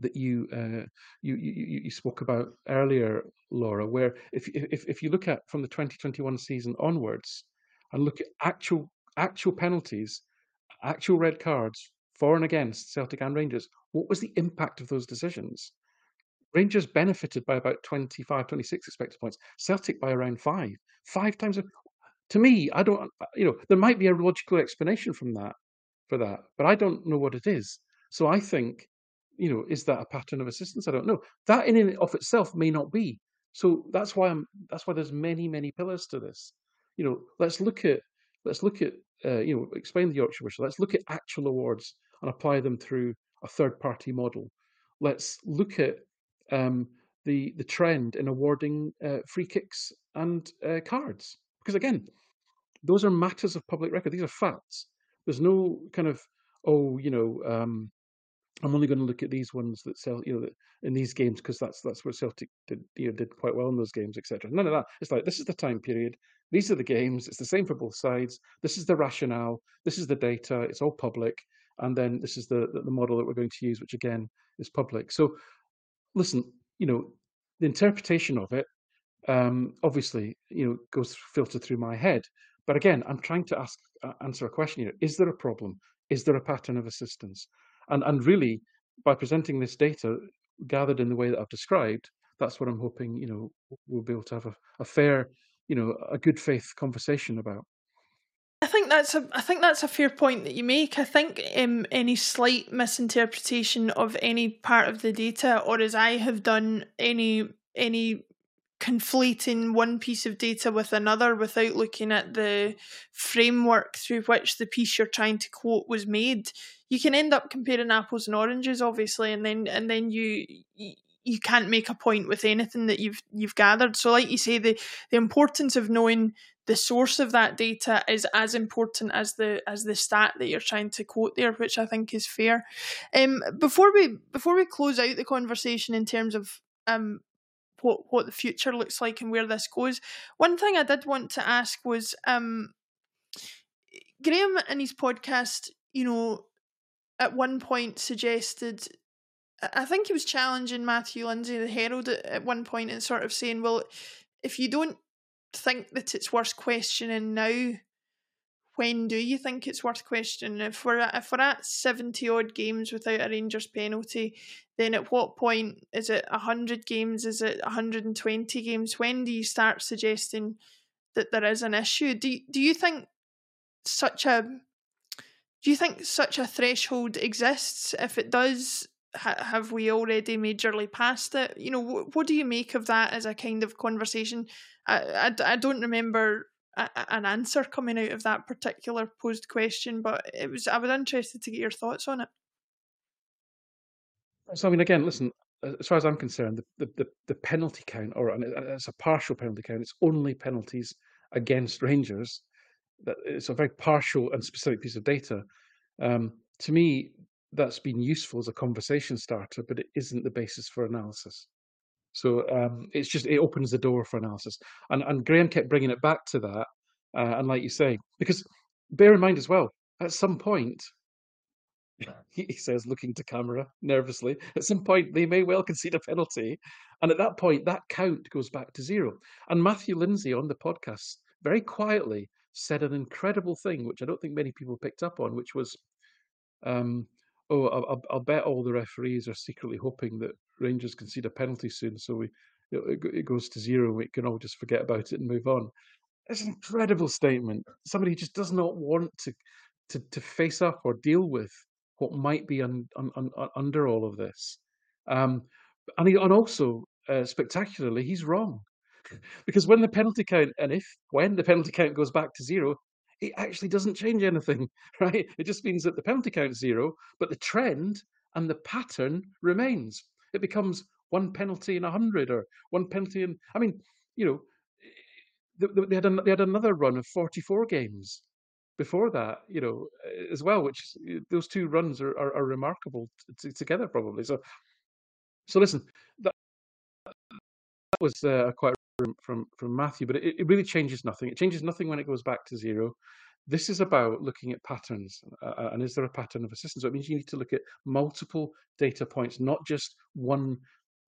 that you, uh, you you you spoke about earlier, Laura. Where if if if you look at from the 2021 season onwards and look at actual actual penalties, actual red cards for and against Celtic and Rangers, what was the impact of those decisions? Rangers benefited by about 25, 26 expected points. Celtic by around five. Five times. A, to me, I don't. You know, there might be a logical explanation from that for that, but I don't know what it is. So I think, you know, is that a pattern of assistance? I don't know. That in and of itself may not be. So that's why I'm. That's why there's many, many pillars to this. You know, let's look at let's look at uh, you know explain the Yorkshire Whistle. Let's look at actual awards and apply them through a third party model. Let's look at um, the the trend in awarding uh, free kicks and uh, cards. Because again, those are matters of public record. These are facts. There's no kind of oh, you know, um, I'm only going to look at these ones that sell, you know, in these games because that's that's where Celtic did you know, did quite well in those games, etc. None of that. It's like this is the time period. These are the games. It's the same for both sides. This is the rationale. This is the data. It's all public. And then this is the the model that we're going to use, which again is public. So, listen, you know, the interpretation of it, um, obviously, you know, goes filtered through my head. But again, I'm trying to ask answer a question here: Is there a problem? Is there a pattern of assistance? And and really, by presenting this data gathered in the way that I've described, that's what I'm hoping you know we'll be able to have a, a fair, you know, a good faith conversation about. I think that's a I think that's a fair point that you make. I think um, any slight misinterpretation of any part of the data, or as I have done, any any conflating one piece of data with another without looking at the framework through which the piece you're trying to quote was made you can end up comparing apples and oranges obviously and then and then you, you you can't make a point with anything that you've you've gathered so like you say the the importance of knowing the source of that data is as important as the as the stat that you're trying to quote there which i think is fair um before we before we close out the conversation in terms of um what what the future looks like and where this goes. One thing I did want to ask was um, Graham and his podcast, you know, at one point suggested I think he was challenging Matthew Lindsay, the Herald, at, one point and sort of saying, well, if you don't think that it's worth questioning now, when do you think it's worth questioning? If we're at, if we're at seventy odd games without a Rangers penalty, then at what point is it hundred games? Is it hundred and twenty games? When do you start suggesting that there is an issue? Do do you think such a do you think such a threshold exists? If it does, ha- have we already majorly passed it? You know, wh- what do you make of that as a kind of conversation? I, I, I don't remember a, an answer coming out of that particular posed question, but it was I was interested to get your thoughts on it. So I mean, again, listen. As far as I'm concerned, the the, the penalty count, or it's a partial penalty count. It's only penalties against Rangers. That it's a very partial and specific piece of data. Um, to me, that's been useful as a conversation starter, but it isn't the basis for analysis. So um, it's just it opens the door for analysis. And and Graham kept bringing it back to that. Uh, and like you say, because bear in mind as well, at some point, [LAUGHS] he says, looking to camera nervously, at some point they may well concede a penalty, and at that point that count goes back to zero. And Matthew Lindsay on the podcast very quietly said an incredible thing, which I don't think many people picked up on, which was, um, "Oh, I'll, I'll bet all the referees are secretly hoping that Rangers concede a penalty soon, so we it, it goes to zero. We can all just forget about it and move on. It's an incredible statement. Somebody just does not want to to, to face up or deal with what might be un, un, un, under all of this. Um, and he, and also uh, spectacularly, he's wrong [LAUGHS] because when the penalty count and if when the penalty count goes back to zero, it actually doesn't change anything, [LAUGHS] right? It just means that the penalty count zero, but the trend and the pattern remains. It becomes one penalty in a hundred or one penalty in. I mean, you know, eh, they, had they had another run of forty-four games before that, you know, eh, as well. Which eh, those two runs are are, are remarkable t- together, probably. So, so listen, that, that was uh, quite from, from from Matthew, but it, it really changes nothing. It changes nothing when it goes back to zero. This is about looking at patterns, uh, and is there a pattern of assistance? So it means you need to look at multiple data points, not just one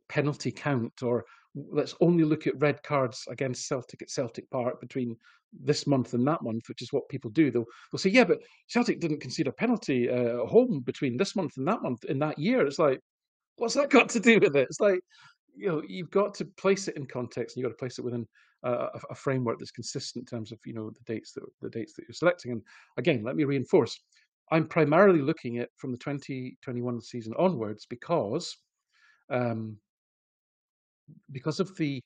penalty count, or let's only look at red cards against Celtic at Celtic Park between this month and that month, which is what people do. They'll they'll say, yeah, but Celtic didn't concede a penalty uh, home between this month and that month in that year. It's like, what's that got to do with it? It's like, you know, you've got to place it in context, and you've got to place it within a, a, framework that's consistent in terms of you know the dates that the dates that you're selecting. And again, let me reinforce: I'm primarily looking at from the 2021 season onwards because um, because of the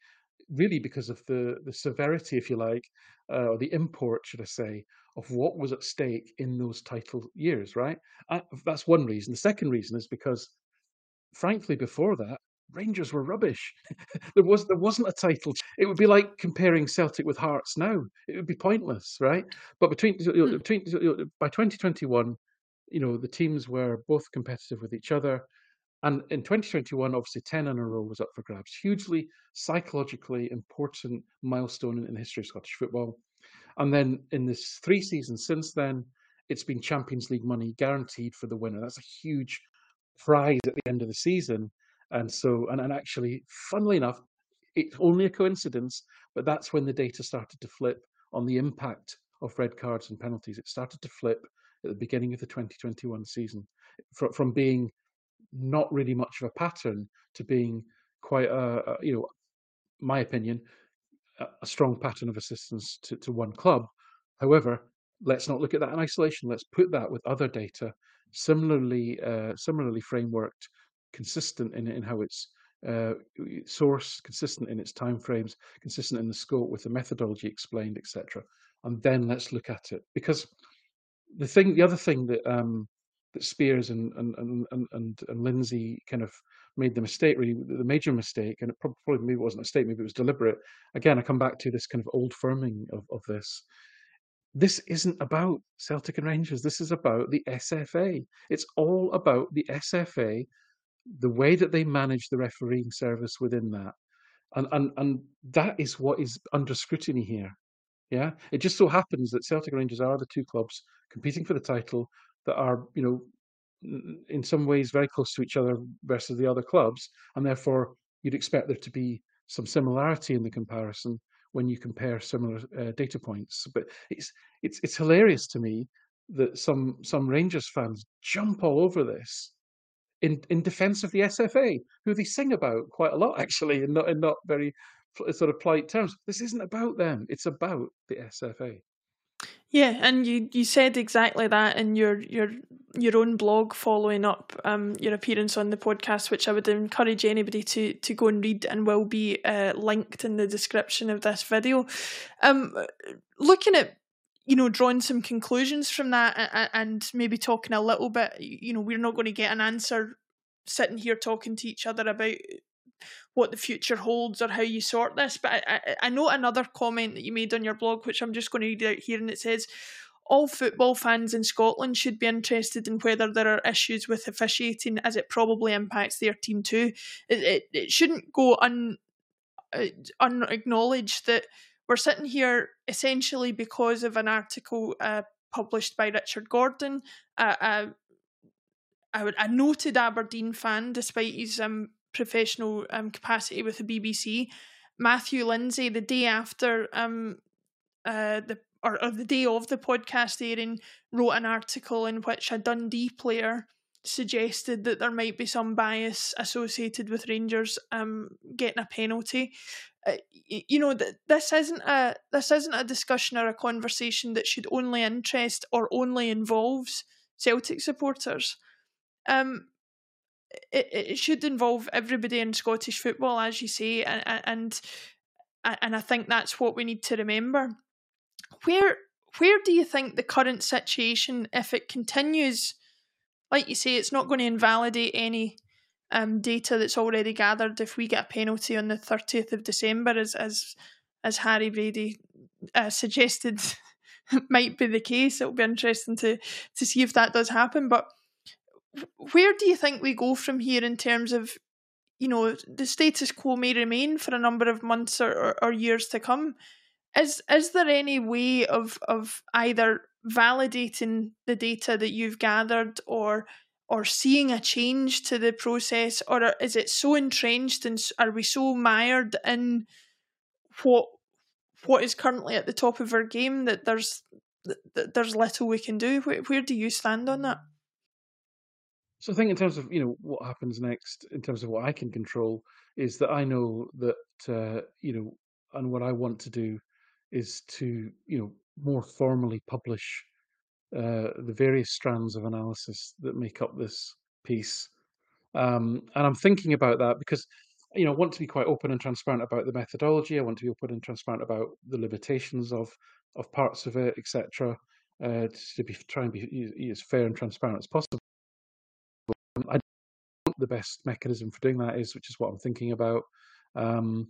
really because of the the severity, if you like, uh, or the import, should I say, of what was at stake in those title years. Right, I, that's one reason. The second reason is because, frankly, before that, Rangers were rubbish. [LAUGHS] there was there wasn't a title. It would be like comparing Celtic with Hearts now. It would be pointless, right? But between, hmm. between by 2021, you know, the teams were both competitive with each other. And in 2021, obviously, 10 in a row was up for grabs. Hugely psychologically important milestone in the history of Scottish football. And then in this three seasons since then, it's been Champions League money guaranteed for the winner. That's a huge prize at the end of the season. And so, and, and actually, funnily enough, it's only a coincidence, but that's when the data started to flip on the impact of red cards and penalties. It started to flip at the beginning of the 2021 season from, from being not really much of a pattern to being quite a, a you know, my opinion, a, strong pattern of assistance to, to one club. However, let's not look at that in isolation. Let's put that with other data, similarly uh, similarly frameworked, consistent in in how it's uh, sourced, consistent in its timeframes, consistent in the scope with the methodology explained, etc. And then let's look at it because the thing, the other thing that um, that Spiers and and and and, and Lindsay kind of made the mistake, really the major mistake, and it probably maybe wasn't a mistake, maybe it was deliberate. Again, I come back to this kind of old firming of, of this. This isn't about Celtic and Rangers. This is about the SFA. It's all about the SFA, the way that they manage the refereeing service within that. And, and, and that is what is under scrutiny here. Yeah, it just so happens that Celtic Rangers are the two clubs competing for the title that are, you know, in some ways very close to each other versus the other clubs, and therefore you'd expect there to be some similarity in the comparison when you compare similar uh, data points. But it's it's it's hilarious to me that some some Rangers fans jump all over this in in defence of the SFA, who they sing about quite a lot [LAUGHS] actually, and not in not very sort of polite terms. This isn't about them; it's about the SFA. Yeah, and you, you said exactly that in your your your own blog following up um, your appearance on the podcast, which I would encourage anybody to to go and read and will be uh, linked in the description of this video. Um, looking at you know drawing some conclusions from that and maybe talking a little bit, you know, we're not going to get an answer sitting here talking to each other about what the future holds or how you sort this. But I, I, note another comment that you made on your blog, which I'm just going to read out here, and it says, all football fans in Scotland should be interested in whether there are issues with officiating, as it probably impacts their team too. It, it, it shouldn't go un, uh, unacknowledged that we're sitting here essentially because of an article uh, published by Richard Gordon, uh, a, a noted Aberdeen fan, despite his um, professional um, capacity with the BBC. Matthew Lindsay, the day after um, uh, the or, or the day of the podcast airing, wrote an article in which a Dundee player suggested that there might be some bias associated with Rangers um, getting a penalty. Uh, you know this isn't a this isn't a discussion or a conversation that should only interest or only involves Celtic supporters. Um, it, it should involve everybody in Scottish football, as you say, and and and I think that's what we need to remember. Where where do you think the current situation, if it continues, like you say, it's not going to invalidate any um, data that's already gathered if we get a penalty on the thirtieth of December, as as as Harry Brady uh, suggested [LAUGHS] might be the case. It'll be interesting to to see if that does happen, but where do you think we go from here in terms of you know the status quo may remain for a number of months or, or, or, years to come is is there any way of of either validating the data that you've gathered or or seeing a change to the process or is it so entrenched and are we so mired in what what is currently at the top of our game that there's that there's little we can do? Where, where do you stand on that? So I think in terms of you know what happens next, in terms of what I can control, is that I know that uh, you know, and what I want to do is to you know more formally publish uh, the various strands of analysis that make up this piece. Um, and I'm thinking about that because you know I want to be quite open and transparent about the methodology. I want to be open and transparent about the limitations of of parts of it, etc. Uh, to be try and be as fair and transparent as possible. I don't the best mechanism for doing that is, which is what I'm thinking about. Um,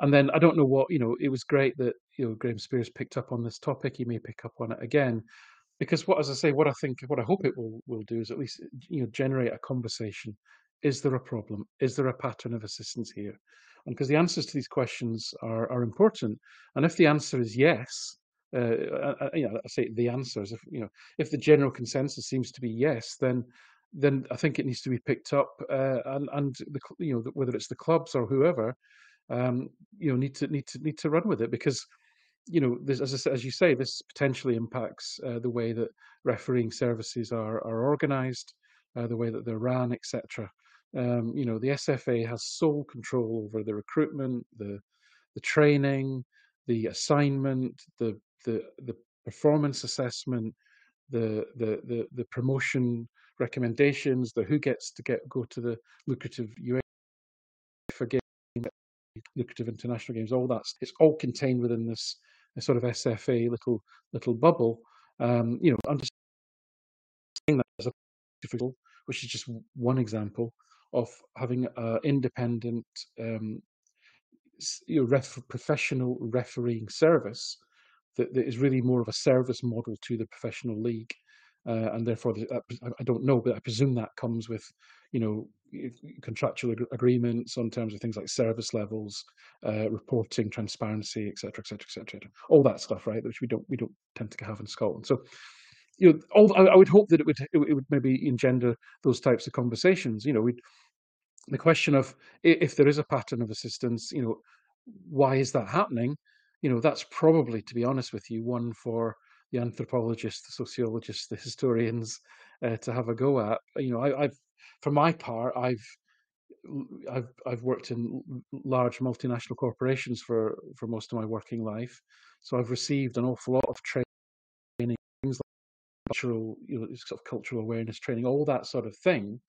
and then I don't know what you know. It was great that you know Graham Spiers picked up on this topic. He may pick up on it again, because what, as I say, what I think, what I hope it will will do is at least you know generate a conversation. Is there a problem? Is there a pattern of assistance here? And because the answers to these questions are are important, and if the answer is yes, uh, uh, uh, you know, I say the answers. If you know, if the general consensus seems to be yes, then then I think it needs to be picked up, uh, and and the you know whether it's the clubs or whoever, um, you know, need to need to need to run with it because you know, this, as, as you say, this potentially impacts uh, the way that refereeing services are are organised, uh, the way that they're ran, etc. Um, you know, the SFA has sole control over the recruitment, the the training, the assignment, the the the performance assessment, the the the, the promotion recommendations, the who gets to get go to the lucrative game, lucrative international games, all that it's all contained within this a sort of SFA little little bubble. Um, you know, understanding that as a difficult, which is just one example of having an independent, um, you know, ref, professional refereeing service that, that is really more of a service model to the professional league. Uh, and therefore, I don't know, but I presume that comes with, you know, contractual ag- agreements on terms of things like service levels, uh, reporting, transparency, etc., etc., etc. All that stuff, right? Which we don't we don't tend to have in Scotland. So, you know, all, I, I would hope that it would it would maybe engender those types of conversations. You know, we the question of if there is a pattern of assistance, you know, why is that happening? You know, that's probably, to be honest with you, one for the anthropologists, the sociologists, the historians uh, to have a go at. You know, I, have for my part, I've I've I've worked in large multinational corporations for for most of my working life, so I've received an awful lot of training, things like cultural, you know, sort of cultural awareness training, all that sort of thing.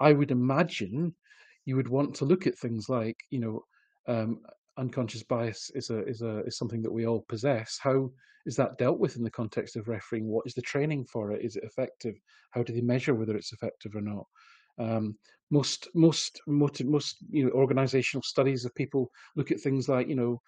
I would imagine you would want to look at things like, you know, um, unconscious bias is a is a is something that we all possess. How is that dealt with in the context of refereeing? What is the training for it? Is it effective? How do they measure whether it's effective or not? Um, most most most most you know organizational studies of people look at things like you know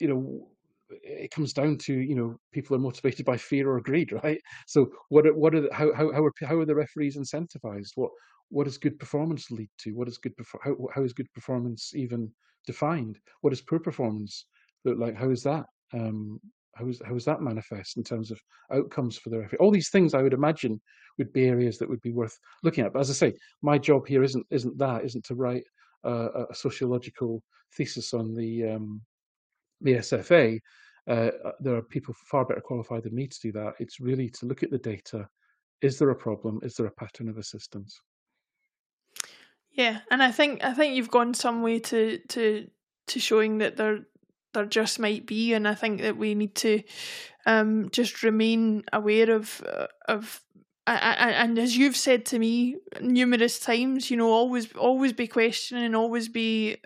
you know it comes down to you know people are motivated by fear or greed [LAUGHS] right so what are, what are the, how how how are, how are the referees incentivized what what does good performance lead to what is good how, how is good performance even defined what does poor performance look like how is that um how is how is that manifest in terms of outcomes for the referee? All these things I would imagine would be areas that would be worth looking at. But as I say, my job here isn't isn't that isn't to write a, sociological thesis on the um, the SFA. Uh, uh, there are people far better qualified than me to do that. It's really to look at the data. Is there a problem? Is there a pattern of assistance? Yeah, and I think I think you've gone some way to to to showing that there there just might be, and I think that we need to um, just remain aware of uh, of. I, I, and as you've said to me numerous times, you know, always always be questioning, always be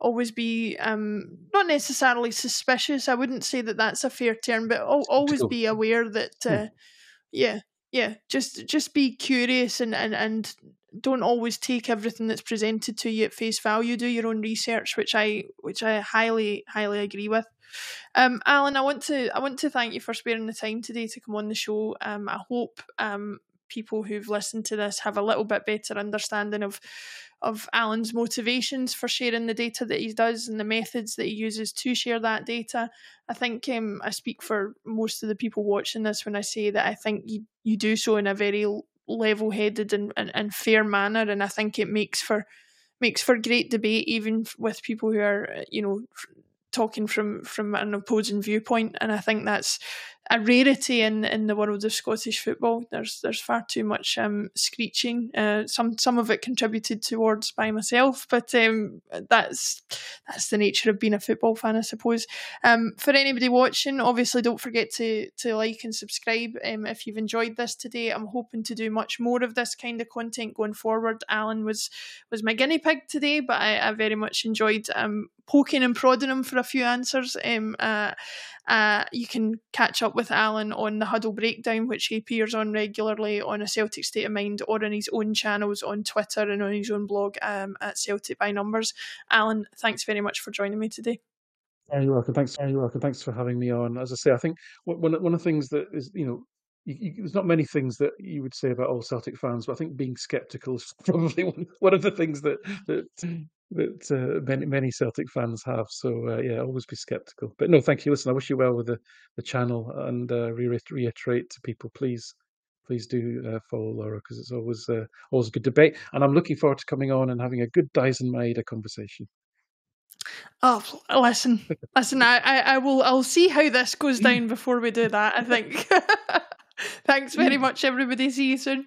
always be um, not necessarily suspicious. I wouldn't say that that's a fair term, but always be aware that, hmm. uh, yeah, yeah, just just be curious and and and don't always take everything that's presented to you at face value. Do your own research, which I which I highly highly agree with. Um, Alan, I want to I want to thank you for sparing the time today to come on the show. Um, I hope um, people who've listened to this have a little bit better understanding of of Alan's motivations for sharing the data that he does and the methods that he uses to share that data. I think um, I speak for most of the people watching this when I say that I think you, you do so in a very level headed and, and, and fair manner. And I think it makes for makes for great debate, even with people who are, you know, talking from from an opposing viewpoint. And I think that's a rarity in, in the world of Scottish football. There's there's far too much um, screeching. Uh, some some of it contributed towards by myself, but um, that's that's the nature of being a football fan, I suppose. Um, for anybody watching, obviously don't forget to to like and subscribe. Um, if you've enjoyed this today, I'm hoping to do much more of this kind of content going forward. Alan was was my guinea pig today, but I, I very much enjoyed um, poking and prodding him for a few answers. Um, uh, uh, you can catch up with Alan on the Huddle Breakdown, which he appears on regularly on a Celtic State of Mind or on his own channels on Twitter and on his own blog um, at Celtic by Numbers. Alan, thanks very much for joining me today. You're welcome. Thanks. You're welcome. Thanks for having me on. As I say, I think one one of the things that is, you know, you, you, there's not many things that you would say about all Celtic fans, but I think being sceptical is [LAUGHS] probably one, one of the things that that that uh, many many Celtic fans have. So uh, yeah, always be sceptical. But no, thank you. Listen, I wish you well with the the channel, and uh, reiterate to people, please please do uh, follow Laura because it's always uh, always a good debate, and I'm looking forward to coming on and having a good Daizen Maeda conversation. Oh, listen, listen. I, I, I will. I'll see how this goes down before we do that. I think. [LAUGHS] Thanks very [LAUGHS] much, everybody. See you soon.